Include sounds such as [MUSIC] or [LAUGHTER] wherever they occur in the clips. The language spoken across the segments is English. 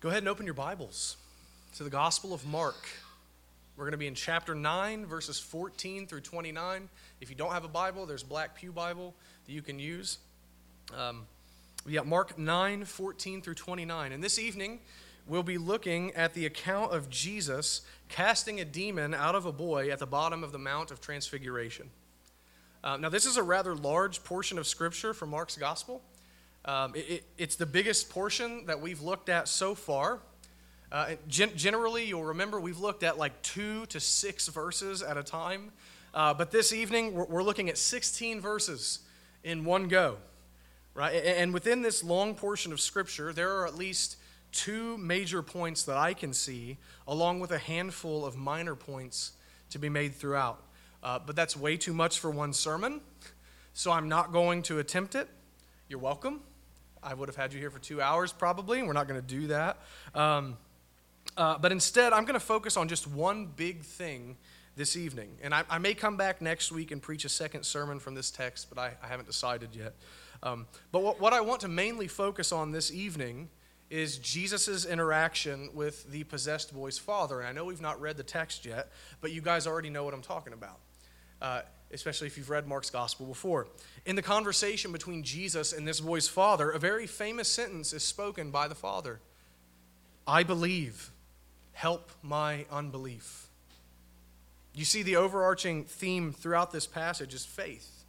Go ahead and open your Bibles to the Gospel of Mark. We're going to be in chapter 9, verses 14 through 29. If you don't have a Bible, there's Black Pew Bible that you can use. Um, we got Mark 9, 14 through 29. And this evening, we'll be looking at the account of Jesus casting a demon out of a boy at the bottom of the Mount of Transfiguration. Uh, now, this is a rather large portion of Scripture from Mark's Gospel. Um, it, it, it's the biggest portion that we've looked at so far. Uh, gen- generally, you'll remember we've looked at like two to six verses at a time. Uh, but this evening, we're, we're, looking at 16 verses in one go. Right? And within this long portion of Scripture, there are at least two major points that I can see, along with a handful of minor points to be made throughout. Uh, but that's way too much for one sermon, so I'm not going to attempt it. You're welcome. I would have had you here for two hours probably, and we're not going to do that. Um, uh, but instead, I'm going to focus on just one big thing this evening. And I, I, may come back next week and preach a second sermon from this text, but I, I haven't decided yet. Um, but what, what I want to mainly focus on this evening is Jesus' interaction with the possessed boy's father. And I know we've not read the text yet, but you guys already know what I'm talking about. Uh, especially if you've read Mark's gospel before. In the conversation between Jesus and this boy's father, a very famous sentence is spoken by the father I believe, help my unbelief. You see, the overarching theme throughout this passage is faith.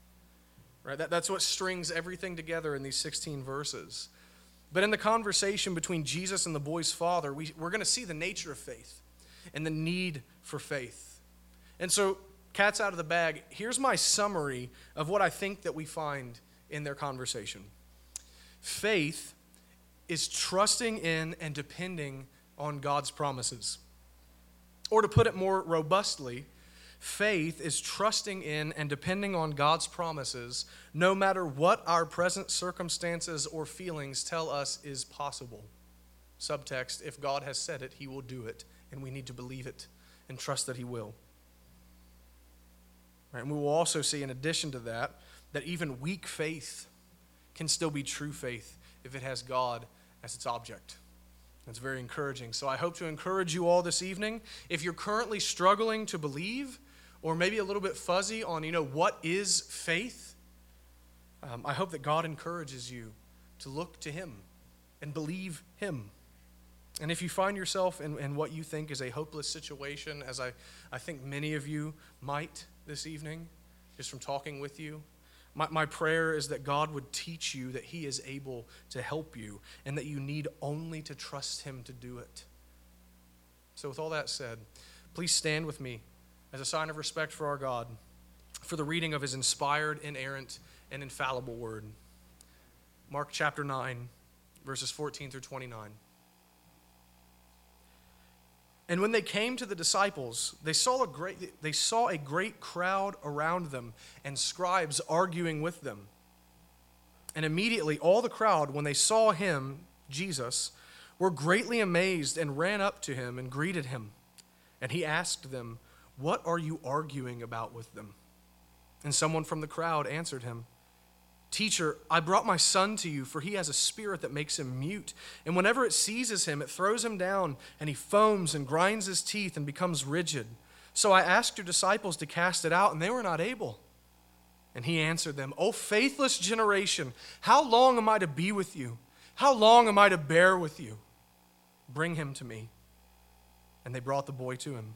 Right? That, that's what strings everything together in these 16 verses. But in the conversation between Jesus and the boy's father, we, we're going to see the nature of faith and the need for faith. And so cat's out of the bag. Here's my summary of what I think that we find in their conversation. Faith is trusting in and depending on God's promises. Or to put it more robustly, faith is trusting in and depending on God's promises no matter what our present circumstances or feelings tell us is possible. Subtext if God has said it, he will do it, and we need to believe it and trust that he will. Right? And we will also see, in addition to that, that even weak faith can still be true faith if it has God as its object. That's very encouraging. So I hope to encourage you all this evening. If you're currently struggling to believe, or maybe a little bit fuzzy on, you know, what is faith, um, I hope that God encourages you to look to Him and believe Him. And if you find yourself in, in what you think is a hopeless situation, as I, I think many of you might, this evening, just from talking with you. My, my prayer is that God would teach you that He is able to help you and that you need only to trust Him to do it. So, with all that said, please stand with me as a sign of respect for our God for the reading of His inspired, inerrant, and infallible word. Mark chapter 9, verses 14 through 29. And when they came to the disciples, they saw a great, they saw a great crowd around them and scribes arguing with them. And immediately all the crowd, when they saw him, Jesus, were greatly amazed and ran up to him and greeted him. And he asked them, What are you arguing about with them? And someone from the crowd answered him, Teacher, I brought my son to you, for he has a spirit that makes him mute. And whenever it seizes him, it throws him down, and he foams and grinds his teeth and becomes rigid. So I asked your disciples to cast it out, and they were not able. And he answered them, O faithless generation, how long am I to be with you? How long am I to bear with you? Bring him to me. And they brought the boy to him.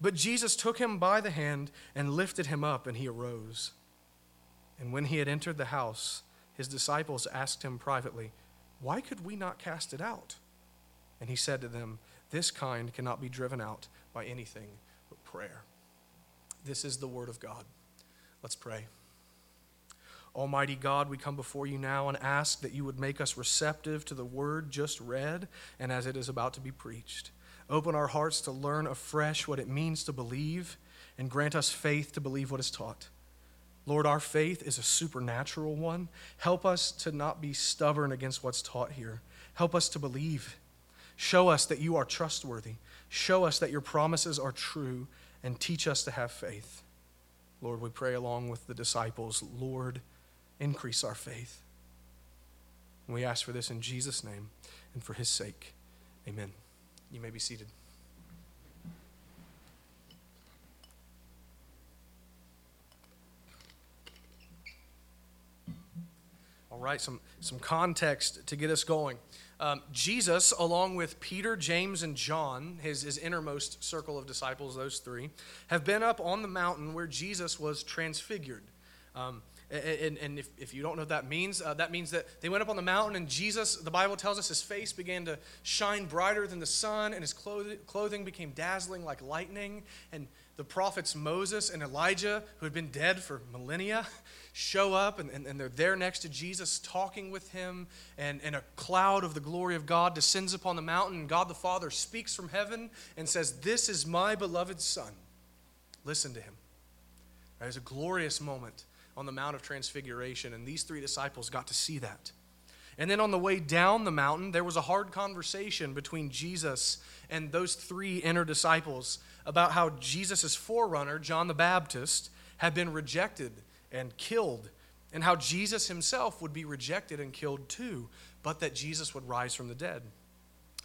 But Jesus took him by the hand and lifted him up, and he arose. And when he had entered the house, his disciples asked him privately, Why could we not cast it out? And he said to them, This kind cannot be driven out by anything but prayer. This is the word of God. Let's pray. Almighty God, we come before you now and ask that you would make us receptive to the word just read and as it is about to be preached. Open our hearts to learn afresh what it means to believe and grant us faith to believe what is taught. Lord, our faith is a supernatural one. Help us to not be stubborn against what's taught here. Help us to believe. Show us that you are trustworthy. Show us that your promises are true and teach us to have faith. Lord, we pray along with the disciples, Lord, increase our faith. And we ask for this in Jesus' name and for his sake. Amen. You may be seated. All right, some, some context to get us going. Um, Jesus, along with Peter, James, and John, his, his innermost circle of disciples, those three, have been up on the mountain where Jesus was transfigured. Um, and, and if, if, you don't know what that means, uh, that means that they went up on the mountain and Jesus, the Bible tells us, his face began to shine brighter than the sun and his clothing became dazzling like lightning. And the prophets Moses and Elijah, who had been dead for millennia, [LAUGHS] show up and, and, and, they're there next to Jesus talking with him. And, and a cloud of the glory of God descends upon the mountain. And God the Father speaks from heaven and says, This is my beloved Son. Listen to him. It was a glorious moment on the Mount of Transfiguration, and these three disciples got to see that. And then on the way down the mountain, there was a hard conversation between Jesus and those three inner disciples about how Jesus' forerunner, John the Baptist, had been rejected and killed, and how Jesus himself would be rejected and killed too, but that Jesus would rise from the dead.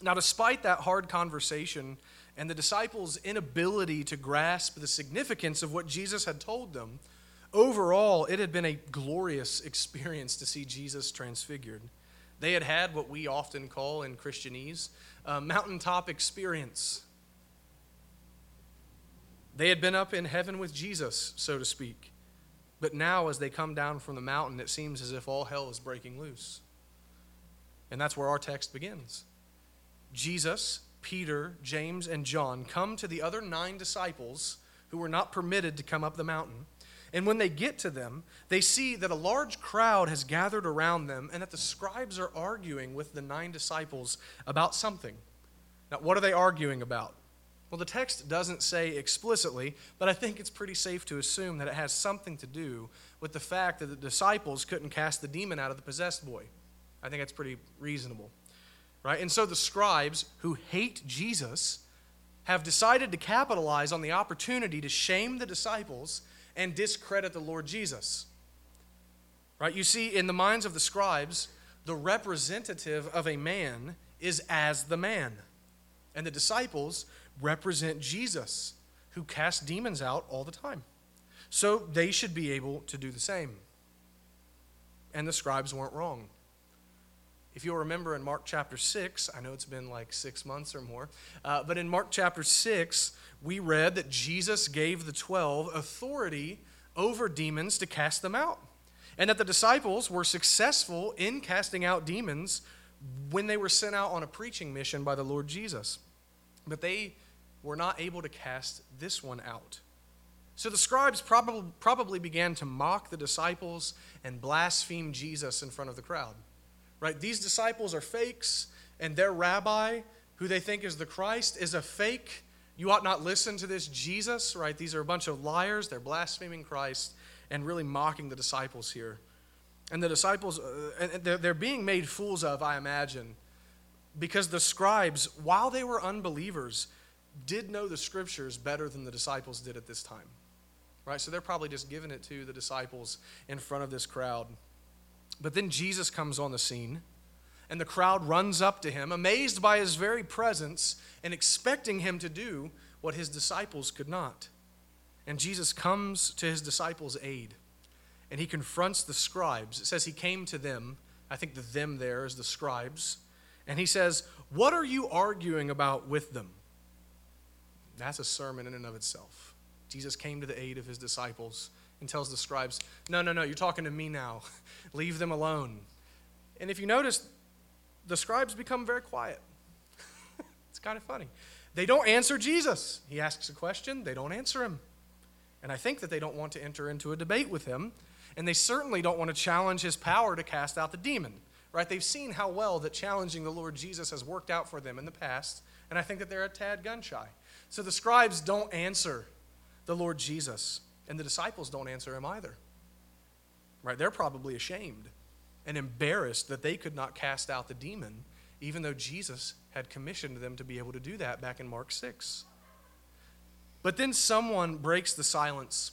Now, despite that hard conversation and the disciples' inability to grasp the significance of what Jesus had told them, overall, it had been a glorious experience to see Jesus transfigured. They had had what we often call in Christianese a mountaintop experience. They had been up in heaven with Jesus, so to speak. But now, as they come down from the mountain, it seems as if all hell is breaking loose. And that's where our text begins. Jesus, Peter, James, and John come to the other nine disciples who were not permitted to come up the mountain and when they get to them, they see that a large crowd has gathered around them and that the scribes are arguing with the nine disciples about something. Now, what are they arguing about? Well, the text doesn't say explicitly, but I think it's pretty safe to assume that it has something to do with the fact that the disciples couldn't cast the demon out of the possessed boy. I think that's pretty reasonable. Right? And so the scribes who hate Jesus have decided to capitalize on the opportunity to shame the disciples and discredit the Lord Jesus. Right? You see, in the minds of the scribes, the representative of a man is as the man. And the disciples represent Jesus, who casts demons out all the time. So they should be able to do the same. And the scribes weren't wrong. If you'll remember in Mark chapter 6, I know it's been like six months or more, uh, but in Mark chapter 6, we read that Jesus gave the 12 authority over demons to cast them out, and that the disciples were successful in casting out demons when they were sent out on a preaching mission by the Lord Jesus. But they were not able to cast this one out. So the scribes probably, probably began to mock the disciples and blaspheme Jesus in front of the crowd. Right? These disciples are fakes, and their rabbi, who they think is the Christ, is a fake you ought not listen to this Jesus, right? These are a bunch of liars. They're blaspheming Christ and really mocking the disciples here. And the disciples, uh, they're, they're being made fools of, I imagine, because the scribes, while they were unbelievers, did know the scriptures better than the disciples did at this time. Right? So they're probably just giving it to the disciples in front of this crowd. But then Jesus comes on the scene and the crowd runs up to him, amazed by his very presence and expecting him to do what his disciples could not. And Jesus comes to his disciples' aid and he confronts the scribes. It says he came to them. I think the them there is the scribes. And he says, What are you arguing about with them? That's a sermon in and of itself. Jesus came to the aid of his disciples and tells the scribes, No, no, no, you're talking to me now. [LAUGHS] Leave them alone. And if you notice, the scribes become very quiet. [LAUGHS] it's kind of funny. They don't answer Jesus. He asks a question, they don't answer him. And I think that they don't want to enter into a debate with him, and they certainly don't want to challenge his power to cast out the demon. Right? They've seen how well that challenging the Lord Jesus has worked out for them in the past, and I think that they're a tad gun shy. So the scribes don't answer the Lord Jesus, and the disciples don't answer him either. Right? They're probably ashamed and embarrassed that they could not cast out the demon, even though Jesus had commissioned them to be able to do that back in Mark 6. But then someone breaks the silence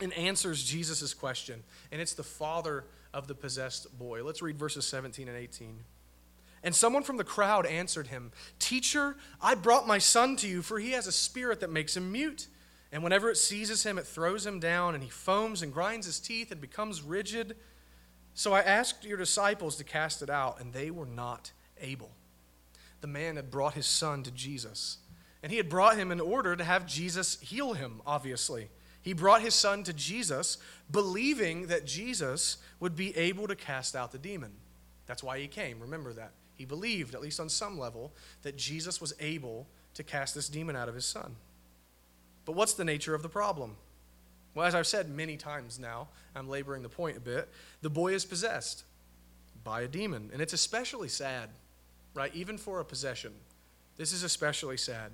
and answers Jesus' question, and it's the father of the possessed boy. Let's read verses 17 and 18. And someone from the crowd answered him, Teacher, I brought my son to you, for he has a spirit that makes him mute. And whenever it seizes him, it throws him down, and he foams and grinds his teeth and becomes rigid. So I asked your disciples to cast it out, and they were not able. The man had brought his son to Jesus, and he had brought him in order to have Jesus heal him, obviously. He brought his son to Jesus, believing that Jesus would be able to cast out the demon. That's why he came. Remember that. He believed, at least on some level, that Jesus was able to cast this demon out of his son. But what's the nature of the problem? Well, as I've said many times now, I'm laboring the point a bit. The boy is possessed by a demon, and it's especially sad, right? Even for a possession. This is especially sad.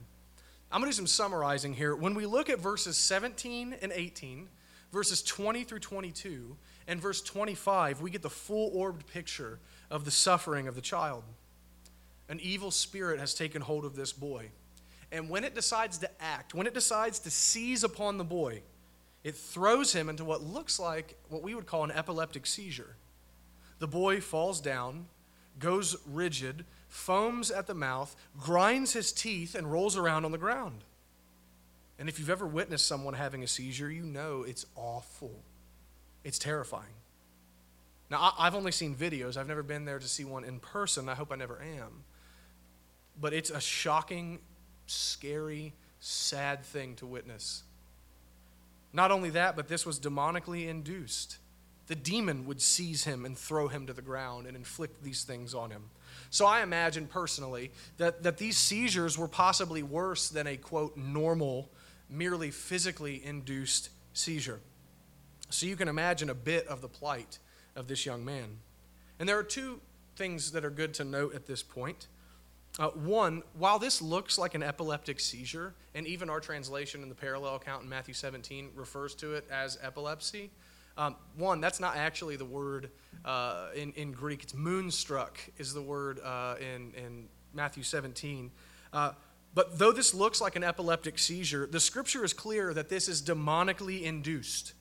I'm going to do some summarizing here. When we look at verses 17 and 18, verses 20 through 22, and verse 25, we get the full orbed picture of the suffering of the child. An evil spirit has taken hold of this boy. And when it decides to act, when it decides to seize upon the boy, it throws him into what looks like what we would call an epileptic seizure. The boy falls down, goes rigid, foams at the mouth, grinds his teeth, and rolls around on the ground. And if you've ever witnessed someone having a seizure, you know it's awful. It's terrifying. Now, I've only seen videos. I've never been there to see one in person. I hope I never am. But it's a shocking scary, sad thing to witness. Not only that, but this was demonically induced. The demon would seize him and throw him to the ground and inflict these things on him. So I imagine personally that, that these seizures were possibly worse than a quote normal, merely physically induced seizure. So you can imagine a bit of the plight of this young man. And there are two things that are good to note at this point. Uh, one, while this looks like an epileptic seizure, and even our translation in the parallel account in Matthew 17 refers to it as epilepsy, um, one, that's not actually the word uh, in, in Greek. It's moonstruck, is the word uh, in, in Matthew 17. Uh, but though this looks like an epileptic seizure, the scripture is clear that this is demonically induced.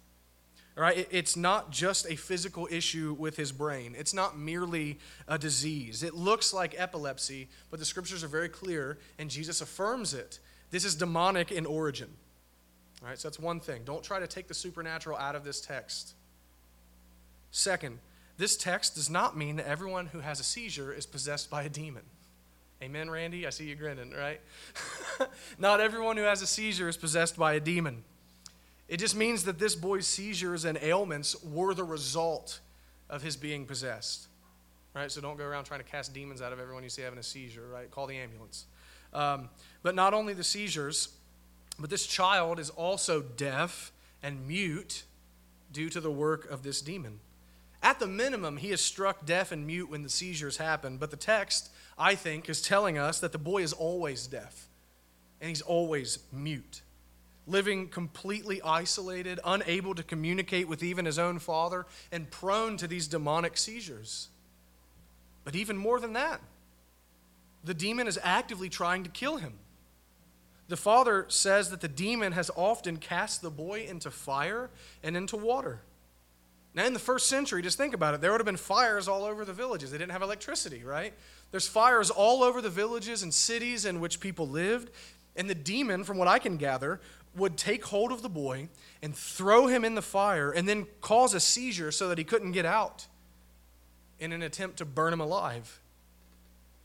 Right? It's not just a physical issue with his brain. It's not merely a disease. It looks like epilepsy, but the scriptures are very clear, and Jesus affirms it. This is demonic in origin. All right, so that's one thing. Don't try to take the supernatural out of this text. Second, this text does not mean that everyone who has a seizure is possessed by a demon. Amen, Randy? I see you grinning, right? [LAUGHS] not everyone who has a seizure is possessed by a demon. It just means that this boy's seizures and ailments were the result of his being possessed. Right? So don't go around trying to cast demons out of everyone you see having a seizure, right? Call the ambulance. Um, but not only the seizures, but this child is also deaf and mute due to the work of this demon. At the minimum, he is struck deaf and mute when the seizures happen, but the text, I think, is telling us that the boy is always deaf and he's always mute living completely isolated, unable to communicate with even his own father, and prone to these demonic seizures. But even more than that, the demon is actively trying to kill him. The father says that the demon has often cast the boy into fire and into water. Now, in the first century, just think about it, there would have been fires all over the villages. They didn't have electricity, right? There's fires all over the villages and cities in which people lived. And the demon, from what I can gather, would take hold of the boy and throw him in the fire and then cause a seizure so that he couldn't get out in an attempt to burn him alive.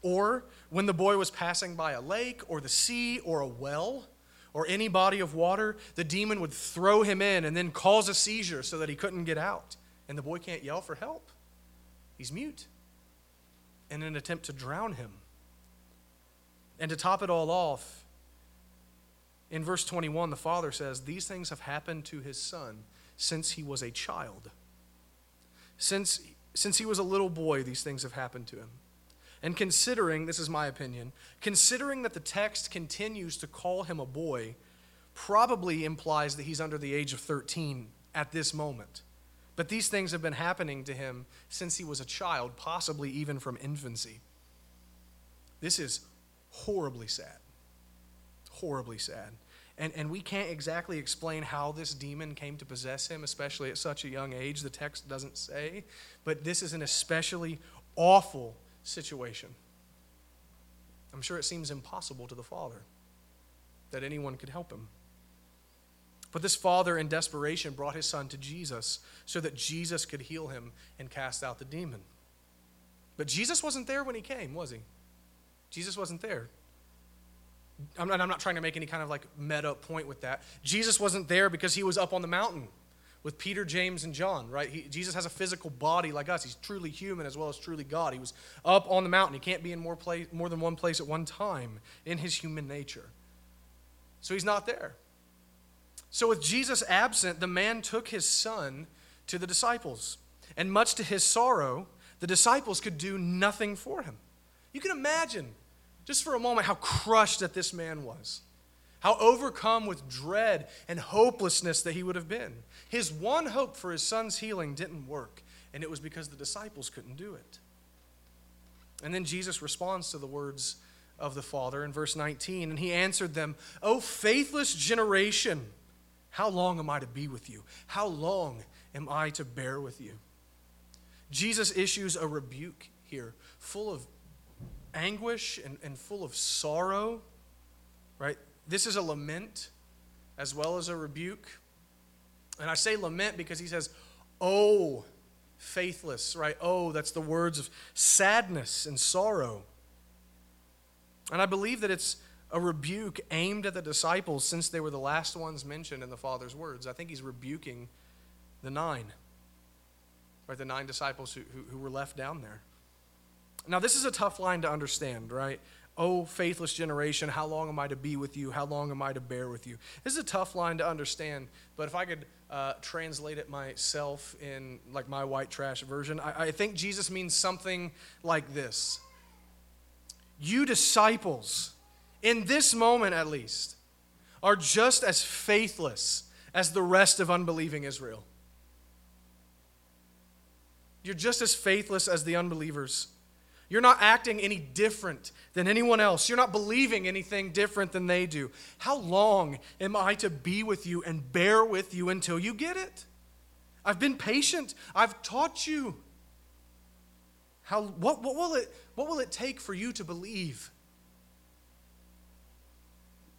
Or when the boy was passing by a lake or the sea or a well, or any body of water, the demon would throw him in and then cause a seizure so that he couldn't get out. And the boy can't yell for help. He's mute. In an attempt to drown him. And to top it all off, in verse 21, the father says, These things have happened to his son since he was a child. Since, since he was a little boy, these things have happened to him. And considering, this is my opinion, considering that the text continues to call him a boy, probably implies that he's under the age of 13 at this moment. But these things have been happening to him since he was a child, possibly even from infancy. This is horribly sad. Horribly sad. And, and we can't exactly explain how this demon came to possess him, especially at such a young age. The text doesn't say. But this is an especially awful situation. I'm sure it seems impossible to the father that anyone could help him. But this father, in desperation, brought his son to Jesus so that Jesus could heal him and cast out the demon. But Jesus wasn't there when he came, was he? Jesus wasn't there. I'm not, I'm not trying to make any kind of like meta point with that. Jesus wasn't there because he was up on the mountain with Peter, James, and John, right? He, Jesus has a physical body like us. He's truly human as well as truly God. He was up on the mountain. He can't be in more, place, more than one place at one time in his human nature. So he's not there. So, with Jesus absent, the man took his son to the disciples. And much to his sorrow, the disciples could do nothing for him. You can imagine, just for a moment, how crushed that this man was, how overcome with dread and hopelessness that he would have been. His one hope for his son's healing didn't work, and it was because the disciples couldn't do it. And then Jesus responds to the words of the Father in verse 19, and he answered them, O faithless generation, how long am I to be with you? How long am I to bear with you? Jesus issues a rebuke here, full of anguish and, and full of sorrow, right? This is a lament as well as a rebuke. And I say lament because he says, Oh, faithless, right? Oh, that's the words of sadness and sorrow. And I believe that it's a rebuke aimed at the disciples since they were the last ones mentioned in the Father's words. I think he's rebuking the nine, right? The nine disciples who, who, who were left down there. Now, this is a tough line to understand, right? Oh, faithless generation, how long am I to be with you? How long am I to bear with you? This is a tough line to understand, but if I could uh, translate it myself in like my white trash version, I, I think Jesus means something like this You disciples, in this moment at least, are just as faithless as the rest of unbelieving Israel. You're just as faithless as the unbelievers. You're not acting any different than anyone else. You're not believing anything different than they do. How long am I to be with you and bear with you until you get it? I've been patient. I've taught you. How, what, what, will it, what will it take for you to believe?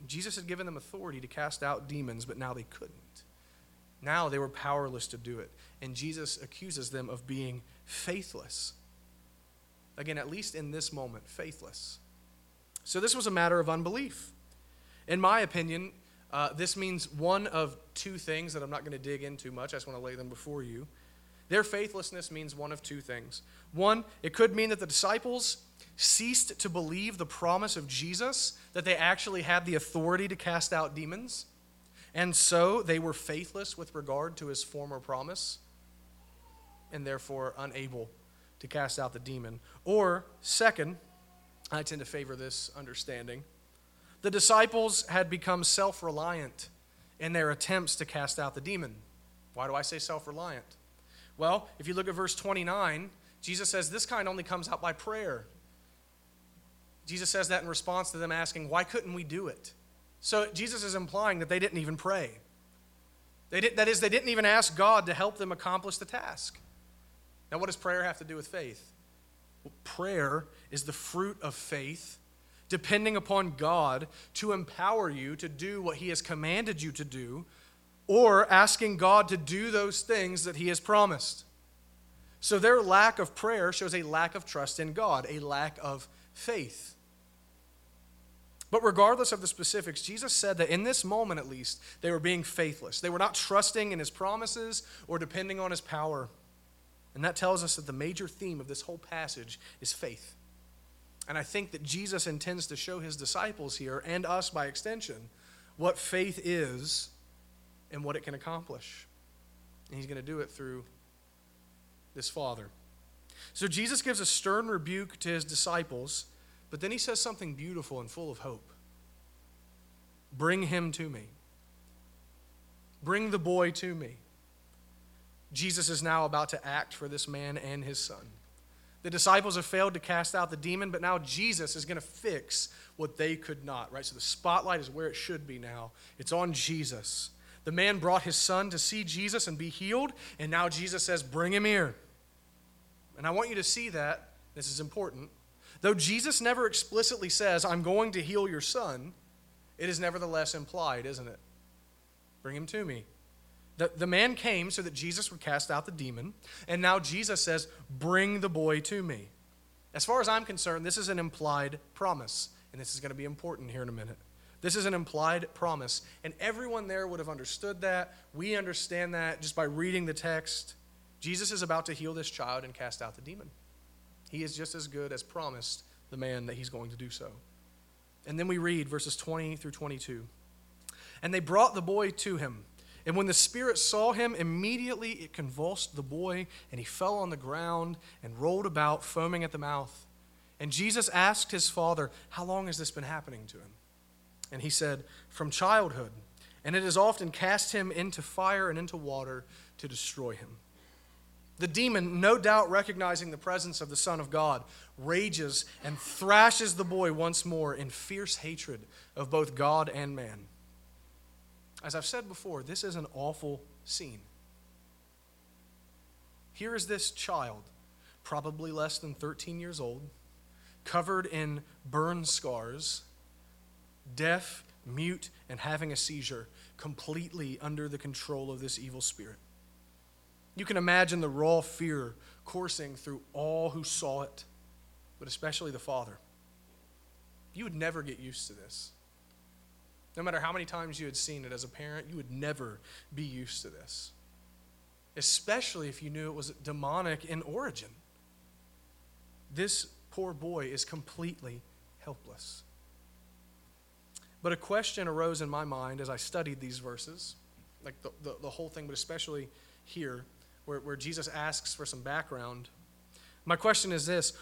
Jesus had given them authority to cast out demons, but now they couldn't. Now they were powerless to do it. And Jesus accuses them of being faithless. Again, at least in this moment, faithless. So this was a matter of unbelief. In my opinion, uh, this means one of two things that I'm not going to dig into much. I just want to lay them before you. Their faithlessness means one of two things. One, it could mean that the disciples ceased to believe the promise of Jesus, that they actually had the authority to cast out demons, and so they were faithless with regard to his former promise, and therefore unable to cast out the demon. Or, second, I tend to favor this understanding. The disciples had become self reliant in their attempts to cast out the demon. Why do I say self reliant? Well, if you look at verse 29, Jesus says this kind only comes out by prayer. Jesus says that in response to them asking, Why couldn't we do it? So Jesus is implying that they didn't even pray. They did, that is, they didn't even ask God to help them accomplish the task. Now, what does prayer have to do with faith? Well, prayer is the fruit of faith, depending upon God to empower you to do what He has commanded you to do, or asking God to do those things that He has promised. So, their lack of prayer shows a lack of trust in God, a lack of faith. But regardless of the specifics, Jesus said that in this moment at least, they were being faithless. They were not trusting in his promises or depending on his power. And that tells us that the major theme of this whole passage is faith. And I think that Jesus intends to show his disciples here, and us by extension, what faith is and what it can accomplish. And he's going to do it through this Father. So Jesus gives a stern rebuke to his disciples but then he says something beautiful and full of hope Bring him to me. Bring the boy to me. Jesus is now about to act for this man and his son. The disciples have failed to cast out the demon, but now Jesus is going to fix what they could not, right? So the spotlight is where it should be now. It's on Jesus. The man brought his son to see Jesus and be healed, and now Jesus says, Bring him here. And I want you to see that. This is important. Though Jesus never explicitly says, I'm going to heal your son, it is nevertheless implied, isn't it? Bring him to me. The, the man came so that Jesus would cast out the demon, and now Jesus says, Bring the boy to me. As far as I'm concerned, this is an implied promise, and this is going to be important here in a minute. This is an implied promise, and everyone there would have understood that. We understand that just by reading the text. Jesus is about to heal this child and cast out the demon. He is just as good as promised the man that he's going to do so. And then we read verses 20 through 22. And they brought the boy to him. And when the Spirit saw him, immediately it convulsed the boy, and he fell on the ground and rolled about, foaming at the mouth. And Jesus asked his father, How long has this been happening to him? And he said, From childhood. And it has often cast him into fire and into water to destroy him. The demon, no doubt recognizing the presence of the Son of God, rages and thrashes the boy once more in fierce hatred of both God and man. As I've said before, this is an awful scene. Here is this child, probably less than 13 years old, covered in burn scars, deaf, mute, and having a seizure, completely under the control of this evil spirit. You can imagine the raw fear coursing through all who saw it, but especially the father. You would never get used to this. No matter how many times you had seen it as a parent, you would never be used to this. Especially if you knew it was demonic in origin. This poor boy is completely helpless. But a question arose in my mind as I studied these verses, like the, the, the whole thing, but especially here where, where Jesus asks for some background. My question is this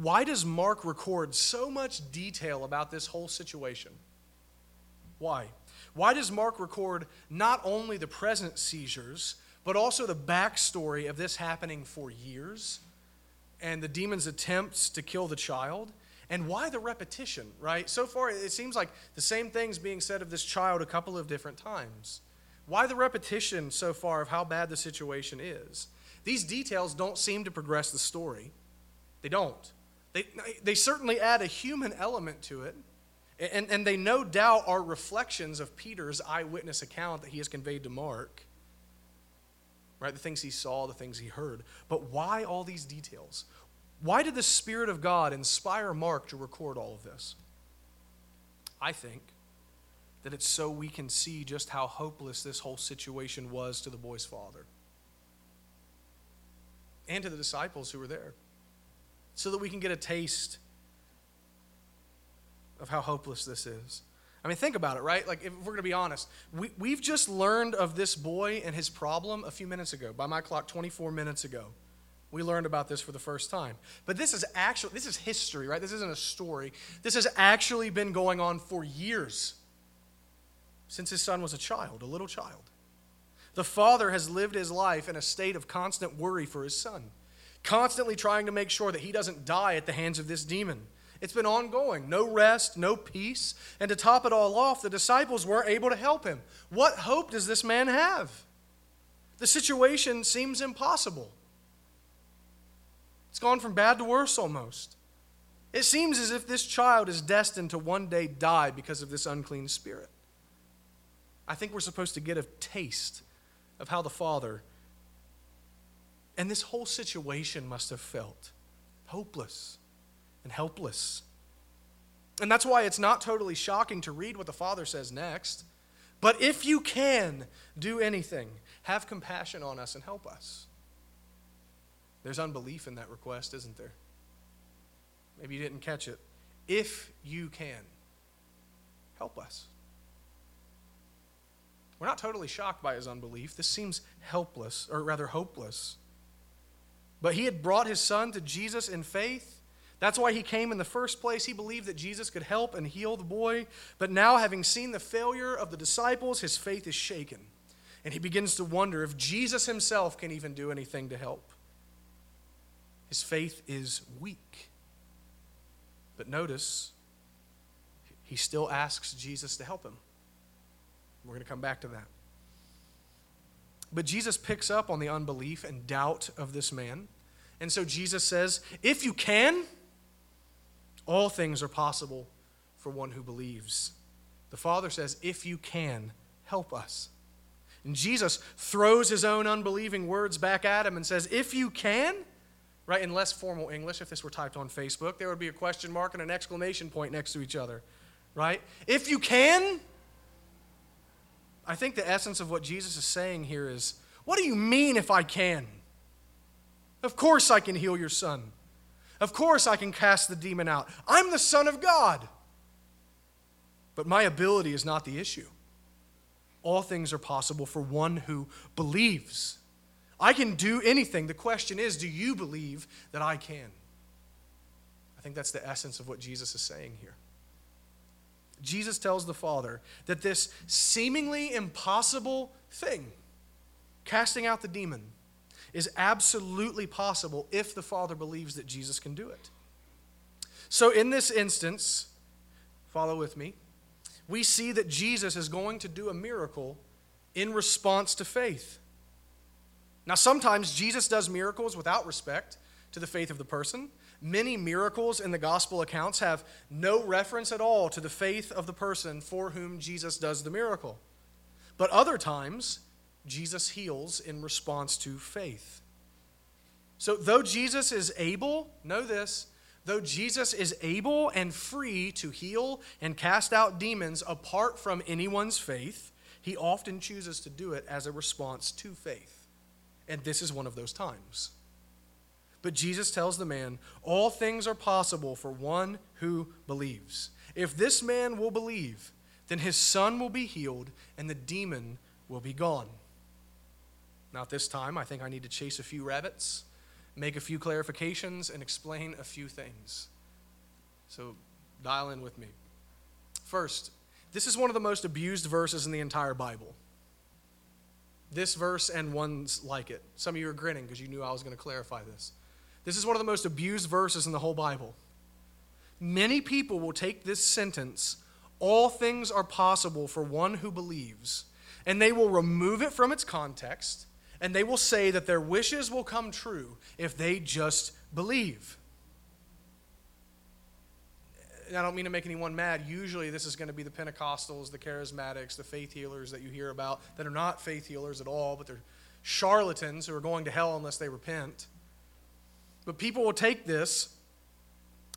Why does Mark record so much detail about this whole situation? Why? Why does Mark record not only the present seizures, but also the backstory of this happening for years and the demon's attempts to kill the child? And why the repetition, right? So far, it seems like the same thing's being said of this child a couple of different times. Why the repetition so far of how bad the situation is? These details don't seem to progress the story. They don't. They, they certainly add a human element to it, and, and they no doubt are reflections of Peter's eyewitness account that he has conveyed to Mark. Right? The things he saw, the things he heard. But why all these details? Why did the Spirit of God inspire Mark to record all of this? I think that it's so we can see just how hopeless this whole situation was to the boy's father and to the disciples who were there, so that we can get a taste of how hopeless this is. I mean, think about it, right? Like, if we're going to be honest, we, we've just learned of this boy and his problem a few minutes ago. By my clock, 24 minutes ago. We learned about this for the first time. But this is actually, this is history, right? This isn't a story. This has actually been going on for years since his son was a child, a little child. The father has lived his life in a state of constant worry for his son, constantly trying to make sure that he doesn't die at the hands of this demon. It's been ongoing, no rest, no peace. And to top it all off, the disciples weren't able to help him. What hope does this man have? The situation seems impossible. It's gone from bad to worse almost. It seems as if this child is destined to one day die because of this unclean spirit. I think we're supposed to get a taste of how the Father and this whole situation must have felt hopeless and helpless. And that's why it's not totally shocking to read what the Father says next. But if you can do anything, have compassion on us and help us. There's unbelief in that request, isn't there? Maybe you didn't catch it. If you can, help us. We're not totally shocked by his unbelief. This seems helpless, or rather hopeless. But he had brought his son to Jesus in faith. That's why he came in the first place. He believed that Jesus could help and heal the boy. But now, having seen the failure of the disciples, his faith is shaken. And he begins to wonder if Jesus himself can even do anything to help. His faith is weak. But notice, he still asks Jesus to help him. We're going to come back to that. But Jesus picks up on the unbelief and doubt of this man. And so Jesus says, If you can, all things are possible for one who believes. The Father says, If you can, help us. And Jesus throws his own unbelieving words back at him and says, If you can, right, in less formal English, if this were typed on Facebook, there would be a question mark and an exclamation point next to each other, right? If you can, I think the essence of what Jesus is saying here is what do you mean if I can? Of course I can heal your son. Of course I can cast the demon out. I'm the Son of God. But my ability is not the issue. All things are possible for one who believes. I can do anything. The question is do you believe that I can? I think that's the essence of what Jesus is saying here. Jesus tells the Father that this seemingly impossible thing, casting out the demon, is absolutely possible if the Father believes that Jesus can do it. So, in this instance, follow with me, we see that Jesus is going to do a miracle in response to faith. Now, sometimes Jesus does miracles without respect to the faith of the person. Many miracles in the gospel accounts have no reference at all to the faith of the person for whom Jesus does the miracle. But other times, Jesus heals in response to faith. So, though Jesus is able, know this, though Jesus is able and free to heal and cast out demons apart from anyone's faith, he often chooses to do it as a response to faith. And this is one of those times. But Jesus tells the man, All things are possible for one who believes. If this man will believe, then his son will be healed and the demon will be gone. Now, at this time, I think I need to chase a few rabbits, make a few clarifications, and explain a few things. So, dial in with me. First, this is one of the most abused verses in the entire Bible. This verse and ones like it. Some of you are grinning because you knew I was going to clarify this. This is one of the most abused verses in the whole Bible. Many people will take this sentence, all things are possible for one who believes, and they will remove it from its context, and they will say that their wishes will come true if they just believe. I don't mean to make anyone mad. Usually, this is going to be the Pentecostals, the charismatics, the faith healers that you hear about that are not faith healers at all, but they're charlatans who are going to hell unless they repent. But people will take this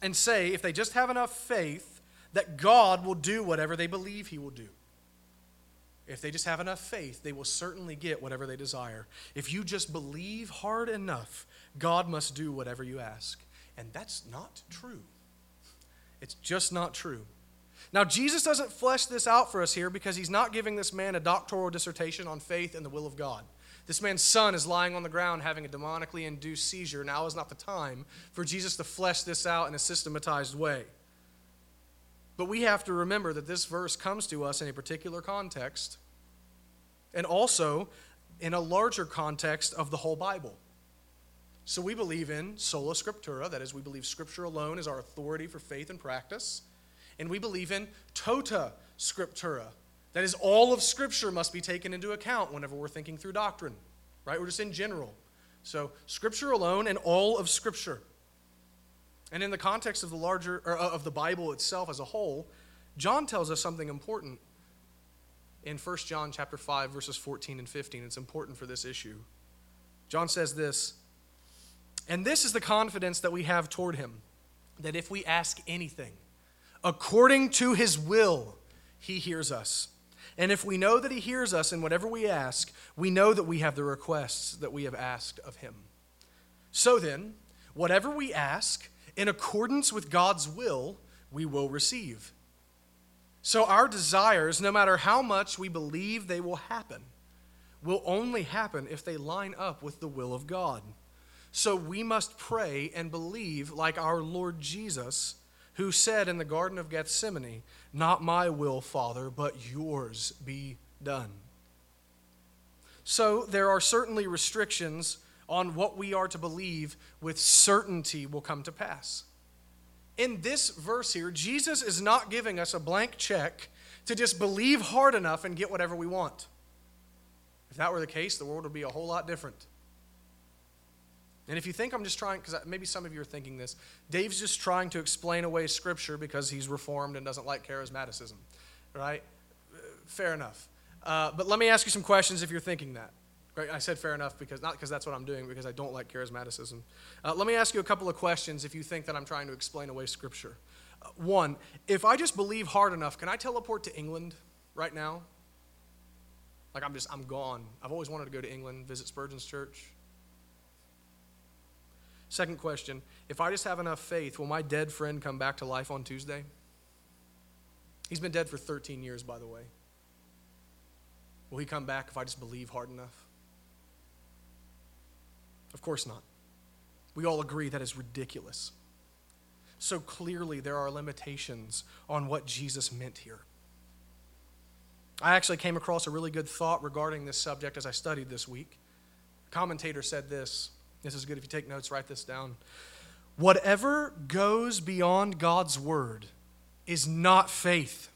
and say, if they just have enough faith, that God will do whatever they believe He will do. If they just have enough faith, they will certainly get whatever they desire. If you just believe hard enough, God must do whatever you ask. And that's not true. It's just not true. Now, Jesus doesn't flesh this out for us here because he's not giving this man a doctoral dissertation on faith and the will of God. This man's son is lying on the ground having a demonically induced seizure. Now is not the time for Jesus to flesh this out in a systematized way. But we have to remember that this verse comes to us in a particular context and also in a larger context of the whole Bible. So we believe in sola scriptura, that is, we believe Scripture alone is our authority for faith and practice. And we believe in tota scriptura, that is, all of Scripture must be taken into account whenever we're thinking through doctrine, right? We're just in general. So, Scripture alone and all of Scripture. And in the context of the larger uh, of the Bible itself as a whole, John tells us something important in 1 John chapter 5 verses 14 and 15. It's important for this issue. John says this, and this is the confidence that we have toward him, that if we ask anything according to his will, he hears us. And if we know that he hears us in whatever we ask, we know that we have the requests that we have asked of him. So then, whatever we ask, in accordance with God's will, we will receive. So our desires, no matter how much we believe they will happen, will only happen if they line up with the will of God. So we must pray and believe like our Lord Jesus, who said in the Garden of Gethsemane, Not my will, Father, but yours be done. So there are certainly restrictions on what we are to believe with certainty will come to pass. In this verse here, Jesus is not giving us a blank check to just believe hard enough and get whatever we want. If that were the case, the world would be a whole lot different. And if you think I'm just trying, because maybe some of you are thinking this, Dave's just trying to explain away Scripture because he's reformed and doesn't like charismaticism, right? Fair enough. Uh, but let me ask you some questions if you're thinking that. Right? I said fair enough because not because that's what I'm doing, because I don't like charismaticism. Uh, let me ask you a couple of questions if you think that I'm trying to explain away Scripture. Uh, one, if I just believe hard enough, can I teleport to England right now? Like I'm just I'm gone. I've always wanted to go to England, visit Spurgeon's church. Second question If I just have enough faith, will my dead friend come back to life on Tuesday? He's been dead for 13 years, by the way. Will he come back if I just believe hard enough? Of course not. We all agree that is ridiculous. So clearly, there are limitations on what Jesus meant here. I actually came across a really good thought regarding this subject as I studied this week. A commentator said this. This is good if you take notes, write this down. Whatever goes beyond God's word is not faith,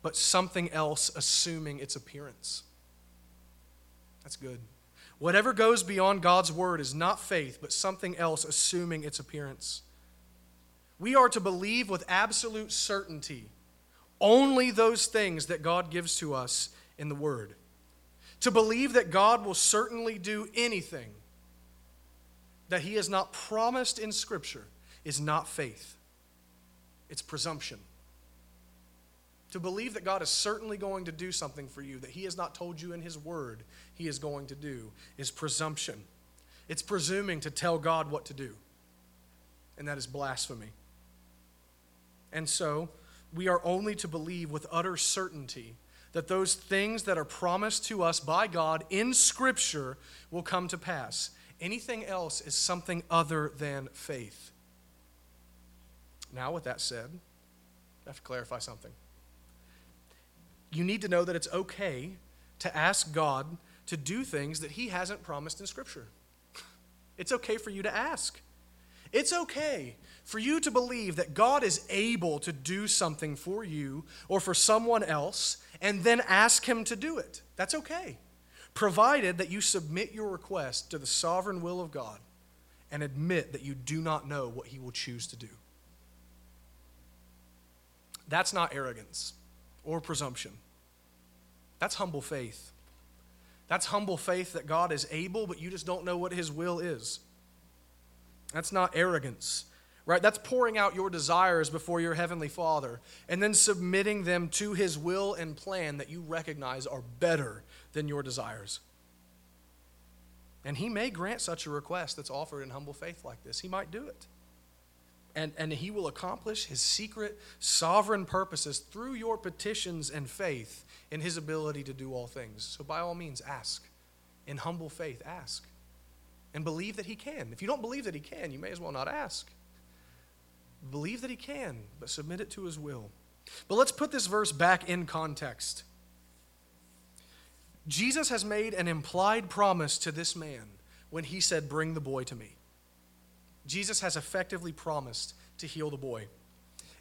but something else assuming its appearance. That's good. Whatever goes beyond God's word is not faith, but something else assuming its appearance. We are to believe with absolute certainty only those things that God gives to us in the word. To believe that God will certainly do anything that he has not promised in Scripture is not faith, it's presumption. To believe that God is certainly going to do something for you that He has not told you in His Word He is going to do is presumption. It's presuming to tell God what to do. And that is blasphemy. And so, we are only to believe with utter certainty that those things that are promised to us by God in Scripture will come to pass. Anything else is something other than faith. Now, with that said, I have to clarify something you need to know that it's okay to ask God to do things that He hasn't promised in Scripture. It's okay for you to ask. It's okay for you to believe that God is able to do something for you or for someone else and then ask Him to do it. That's okay, provided that you submit your request to the sovereign will of God and admit that you do not know what He will choose to do. That's not arrogance or presumption. That's humble faith. That's humble faith that God is able, but you just don't know what His will is. That's not arrogance, right? That's pouring out your desires before your Heavenly Father and then submitting them to His will and plan that you recognize are better than your desires. And He may grant such a request that's offered in humble faith like this. He might do it and, and he will accomplish his secret sovereign purposes through your petitions and faith in his ability to do all things. So, by all means, ask. In humble faith, ask. And believe that he can. If you don't believe that he can, you may as well not ask. Believe that he can, but submit it to his will. But let's put this verse back in context. Jesus has made an implied promise to this man when he said, Bring the boy to me. Jesus has effectively promised to heal the boy.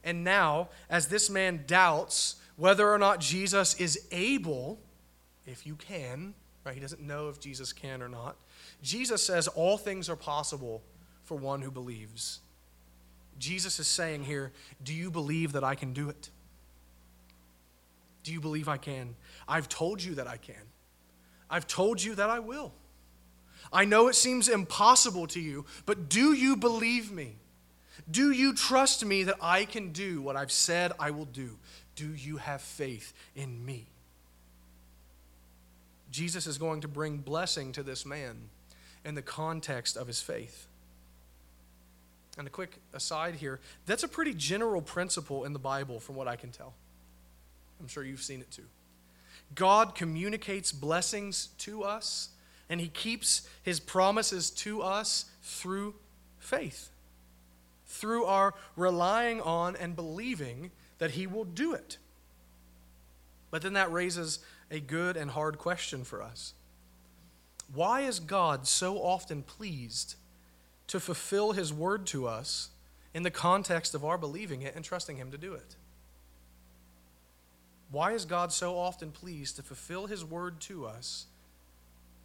And now, as this man doubts whether or not Jesus is able, if you can, right? He doesn't know if Jesus can or not. Jesus says all things are possible for one who believes. Jesus is saying here, Do you believe that I can do it? Do you believe I can? I've told you that I can. I've told you that I will. I know it seems impossible to you, but do you believe me? Do you trust me that I can do what I've said I will do? Do you have faith in me? Jesus is going to bring blessing to this man in the context of his faith. And a quick aside here that's a pretty general principle in the Bible, from what I can tell. I'm sure you've seen it too. God communicates blessings to us, and he keeps his promises to us through faith, through our relying on and believing that he will do it. But then that raises a good and hard question for us. Why is God so often pleased to fulfill his word to us in the context of our believing it and trusting him to do it? Why is God so often pleased to fulfill his word to us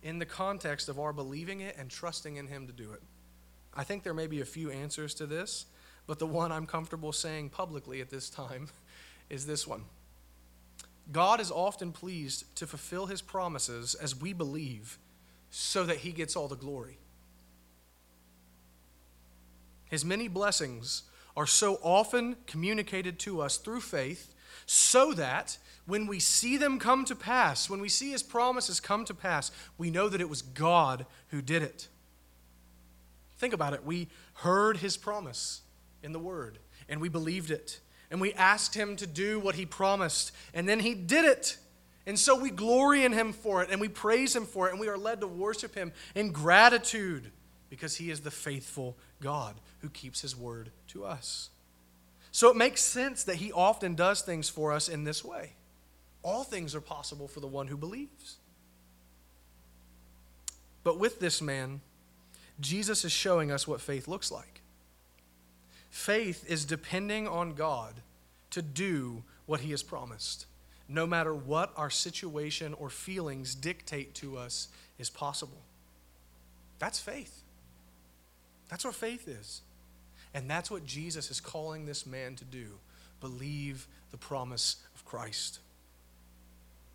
in the context of our believing it and trusting in him to do it? I think there may be a few answers to this, but the one I'm comfortable saying publicly at this time [LAUGHS] is this one. God is often pleased to fulfill his promises as we believe so that he gets all the glory. His many blessings are so often communicated to us through faith so that when we see them come to pass, when we see his promises come to pass, we know that it was God who did it. Think about it. We heard his promise in the word and we believed it and we asked him to do what he promised, and then he did it. And so we glory in him for it, and we praise him for it, and we are led to worship him in gratitude because he is the faithful God who keeps his word to us. So it makes sense that he often does things for us in this way. All things are possible for the one who believes. But with this man, Jesus is showing us what faith looks like. Faith is depending on God to do what He has promised, no matter what our situation or feelings dictate to us is possible. That's faith. That's what faith is. And that's what Jesus is calling this man to do believe the promise of Christ.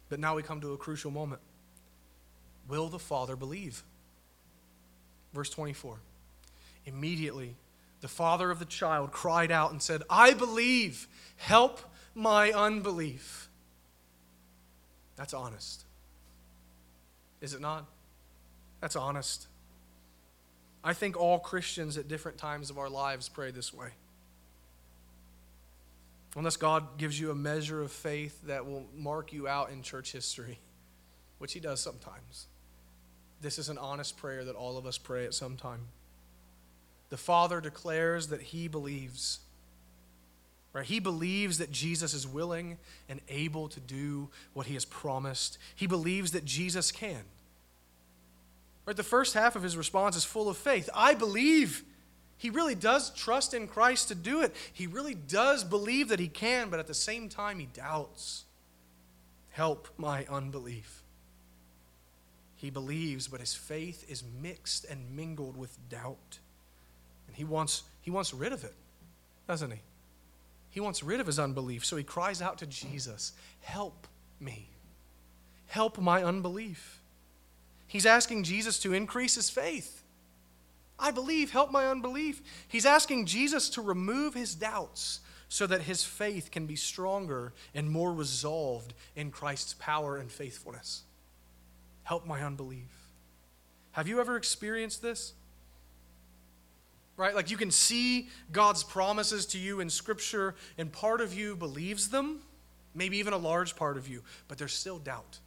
But now we come to a crucial moment. Will the Father believe? Verse 24. Immediately, the father of the child cried out and said, I believe, help my unbelief. That's honest. Is it not? That's honest. I think all Christians at different times of our lives pray this way. Unless God gives you a measure of faith that will mark you out in church history, which He does sometimes. This is an honest prayer that all of us pray at some time the Father declares that he believes. Right? He believes that Jesus is willing and able to do what he has promised. He believes that Jesus can. Right? The first half of his response is full of faith. I believe. He really does trust in Christ to do it. He really does believe that he can, but at the same time, he doubts. Help my unbelief. He believes, but his faith is mixed and mingled with doubt. And he wants, he wants rid of it, doesn't he? He wants rid of his unbelief. So he cries out to Jesus, Help me. Help my unbelief. He's asking Jesus to increase his faith. I believe, help my unbelief. He's asking Jesus to remove his doubts so that his faith can be stronger and more resolved in Christ's power and faithfulness. Help my unbelief. Have you ever experienced this? right? Like you can see God's promises to you in Scripture, and part of you believes them, maybe even a large part of you, but there's still doubt.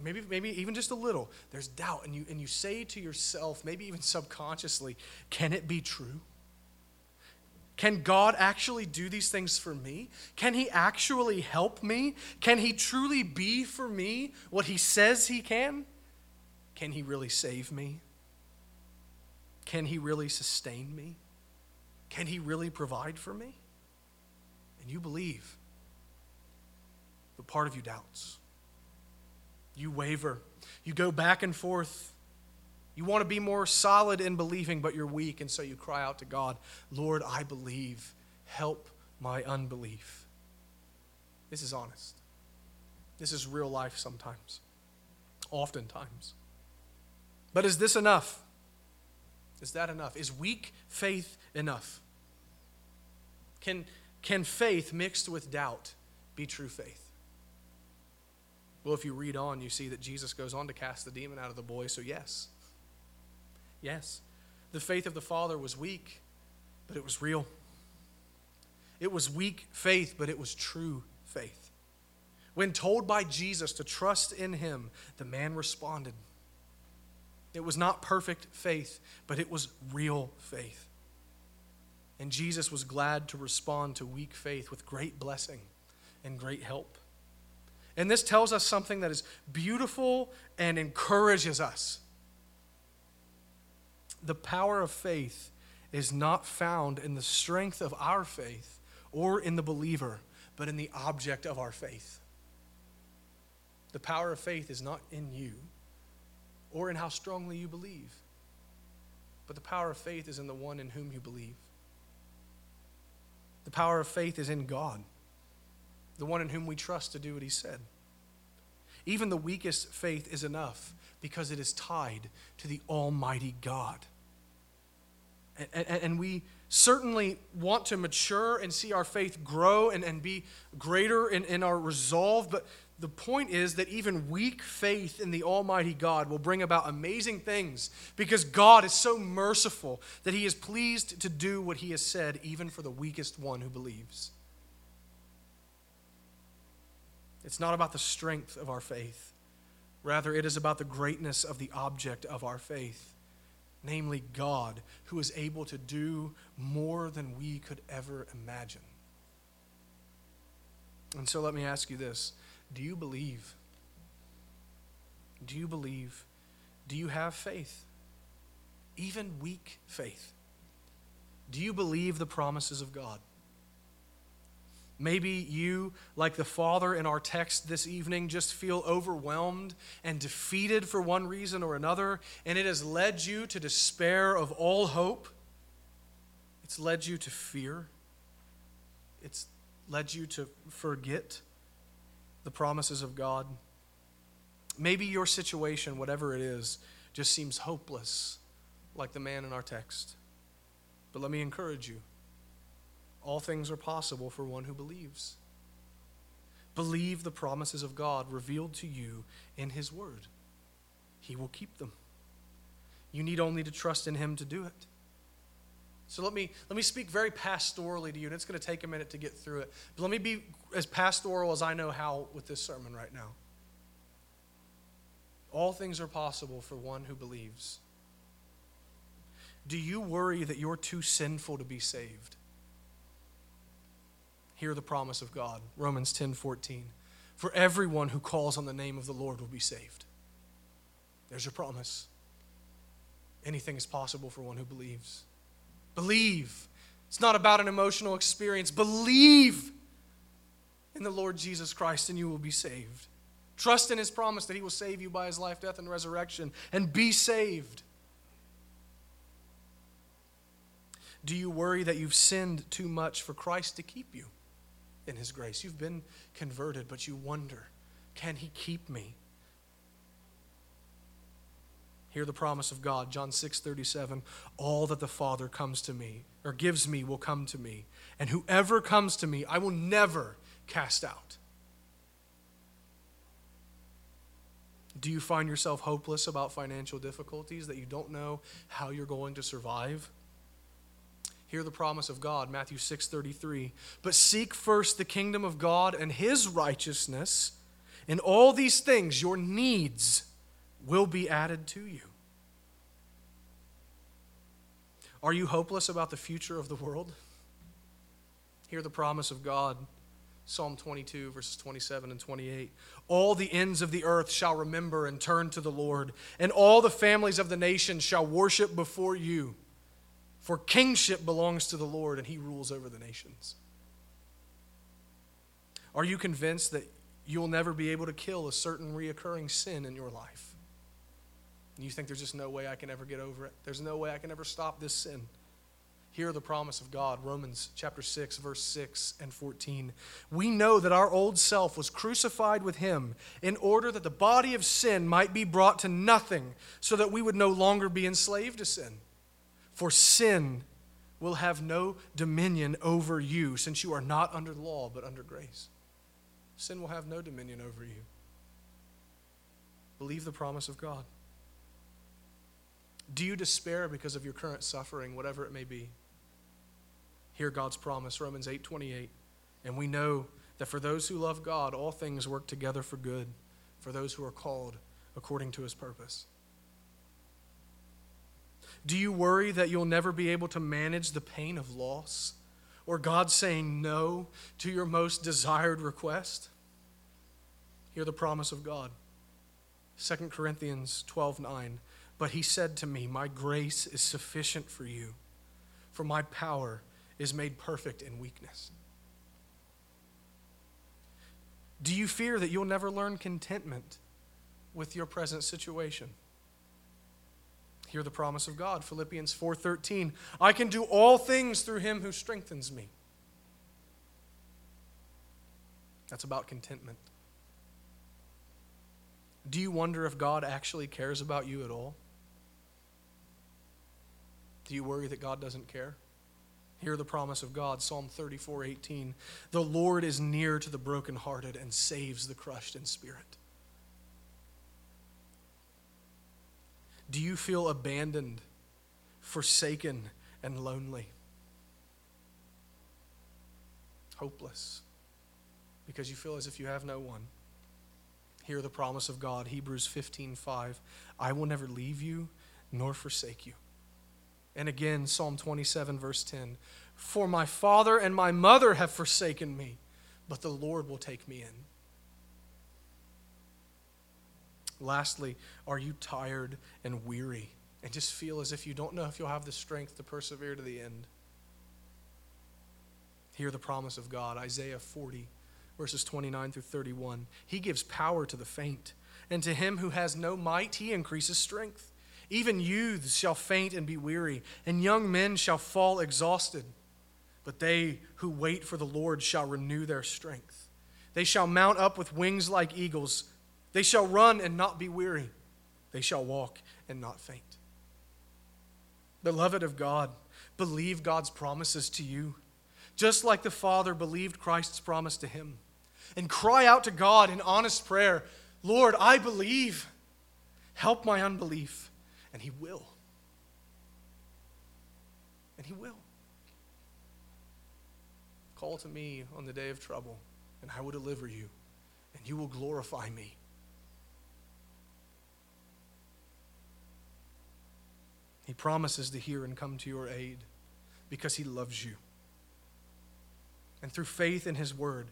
Maybe, maybe even just a little. There's doubt, and you, and you say to yourself, maybe even subconsciously, can it be true? Can God actually do these things for me? Can He actually help me? Can He truly be for me what He says He can? Can He really save me? Can He really sustain me? Can He really provide for me? And you believe, but part of you doubts. You waver. You go back and forth. You want to be more solid in believing, but you're weak, and so you cry out to God, Lord, I believe. Help my unbelief. This is honest. This is real life sometimes, oftentimes. But is this enough? Is that enough? Is weak faith enough? Can, can faith mixed with doubt be true faith? Well, if you read on, you see that Jesus goes on to cast the demon out of the boy, so yes. Yes. The faith of the father was weak, but it was real. It was weak faith, but it was true faith. When told by Jesus to trust in him, the man responded. It was not perfect faith, but it was real faith. And Jesus was glad to respond to weak faith with great blessing and great help. And this tells us something that is beautiful and encourages us. The power of faith is not found in the strength of our faith or in the believer, but in the object of our faith. The power of faith is not in you or in how strongly you believe, but the power of faith is in the one in whom you believe. The power of faith is in God, the one in whom we trust to do what he said. Even the weakest faith is enough because it is tied to the Almighty God. And, and, and, we certainly want to mature and see our faith grow and, and be greater in, in our resolve, but the point is that even weak faith in the Almighty God will bring about amazing things because God is so merciful that He is pleased to do what He has said, even for the weakest one who believes. It's not about the strength of our faith, rather, it is about the greatness of the object of our faith, namely God, who is able to do more than we could ever imagine. And so let me ask you this do you believe? Do you believe? Do you have faith? Even weak faith. Do you believe the promises of God? Maybe you, like the father in our text this evening, just feel overwhelmed and defeated for one reason or another, and it has led you to despair of all hope. It's led you to fear. It's led you to forget the promises of God. Maybe your situation, whatever it is, just seems hopeless, like the man in our text. But let me encourage you all things are possible for one who believes. Believe the promises of God revealed to you in His Word, He will keep them. You need only to trust in Him to do it. So let me, let me speak very pastorally to you, and it's going to take a minute to get through it. But let me be as pastoral as I know how with this sermon right now. All things are possible for one who believes. Do you worry that you're too sinful to be saved? Hear the promise of God. Romans 10 14. For everyone who calls on the name of the Lord will be saved. There's your promise. Anything is possible for one who believes. Believe. It's not about an emotional experience. Believe in the Lord Jesus Christ and you will be saved. Trust in his promise that he will save you by his life, death, and resurrection and be saved. Do you worry that you've sinned too much for Christ to keep you in his grace? You've been converted, but you wonder, can he keep me? Hear the promise of God, John 6 37. All that the Father comes to me, or gives me, will come to me. And whoever comes to me, I will never cast out. Do you find yourself hopeless about financial difficulties that you don't know how you're going to survive? Hear the promise of God, Matthew 6:33. But seek first the kingdom of God and his righteousness, and all these things, your needs, will be added to you. Are you hopeless about the future of the world? Hear the promise of God. Psalm 22, verses 27 and 28. All the ends of the earth shall remember and turn to the Lord, and all the families of the nations shall worship before you. For kingship belongs to the Lord, and he rules over the nations. Are you convinced that you'll never be able to kill a certain reoccurring sin in your life? And you think there's just no way I can ever get over it. There's no way I can ever stop this sin. Hear the promise of God, Romans chapter 6, verse 6 and 14. We know that our old self was crucified with him in order that the body of sin might be brought to nothing, so that we would no longer be enslaved to sin. For sin will have no dominion over you, since you are not under law, but under grace. Sin will have no dominion over you. Believe the promise of God. Do you despair because of your current suffering, whatever it may be? Hear God's promise, Romans 8 28. And we know that for those who love God, all things work together for good, for those who are called according to his purpose. Do you worry that you'll never be able to manage the pain of loss or God saying no to your most desired request? Hear the promise of God. 2 Corinthians 12 9. But he said to me, My grace is sufficient for you, for my power is made perfect in weakness. Do you fear that you'll never learn contentment with your present situation? Hear the promise of God, Philippians 4:13. I can do all things through him who strengthens me. That's about contentment. Do you wonder if God actually cares about you at all? Do you worry that God doesn't care? Hear the promise of God, Psalm 34 18. The Lord is near to the brokenhearted and saves the crushed in spirit. Do you feel abandoned, forsaken, and lonely? Hopeless because you feel as if you have no one. Hear the promise of God, Hebrews 15:5. I will never leave you nor forsake you. And again, Psalm 27, verse 10 For my father and my mother have forsaken me, but the Lord will take me in. Lastly, are you tired and weary and just feel as if you don't know if you'll have the strength to persevere to the end? Hear the promise of God, Isaiah 40, verses 29 through 31. He gives power to the faint, and to him who has no might, he increases strength. Even youths shall faint and be weary, and young men shall fall exhausted. But they who wait for the Lord shall renew their strength. They shall mount up with wings like eagles. They shall run and not be weary. They shall walk and not faint. Beloved of God, believe God's promises to you, just like the Father believed Christ's promise to him. And cry out to God in honest prayer Lord, I believe. Help my unbelief. And He will. And He will. Call to me on the day of trouble, and I will deliver you, and you will glorify me. He promises to hear and come to your aid because He loves you. And through faith in His word,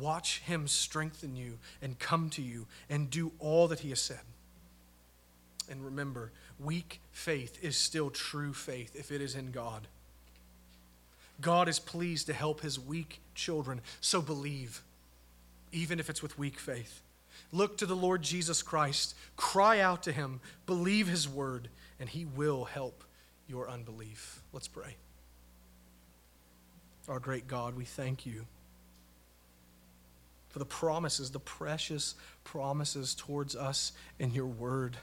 watch Him strengthen you and come to you and do all that He has said. And remember, weak faith is still true faith if it is in God. God is pleased to help his weak children, so believe, even if it's with weak faith. Look to the Lord Jesus Christ, cry out to him, believe his word, and he will help your unbelief. Let's pray. Our great God, we thank you for the promises, the precious promises towards us in your word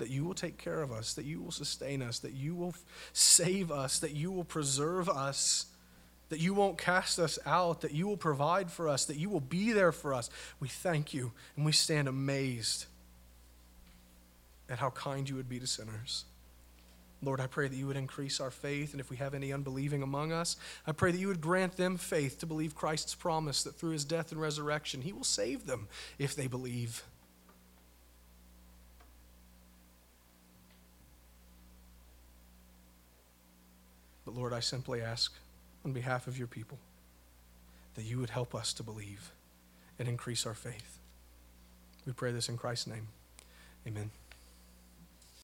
that you will take care of us, that you will sustain us, that you will save us, that you will preserve us, that you won't cast us out, that you will provide for us, that you will be there for us. We thank you and we stand amazed at how kind you would be to sinners. Lord, I pray that you would increase our faith, and if we have any unbelieving among us, I pray that you would grant them faith to believe Christ's promise that through his death and resurrection, he will save them if they believe. But Lord, I simply ask on behalf of your people that you would help us to believe and increase our faith. We pray this in Christ's name. Amen.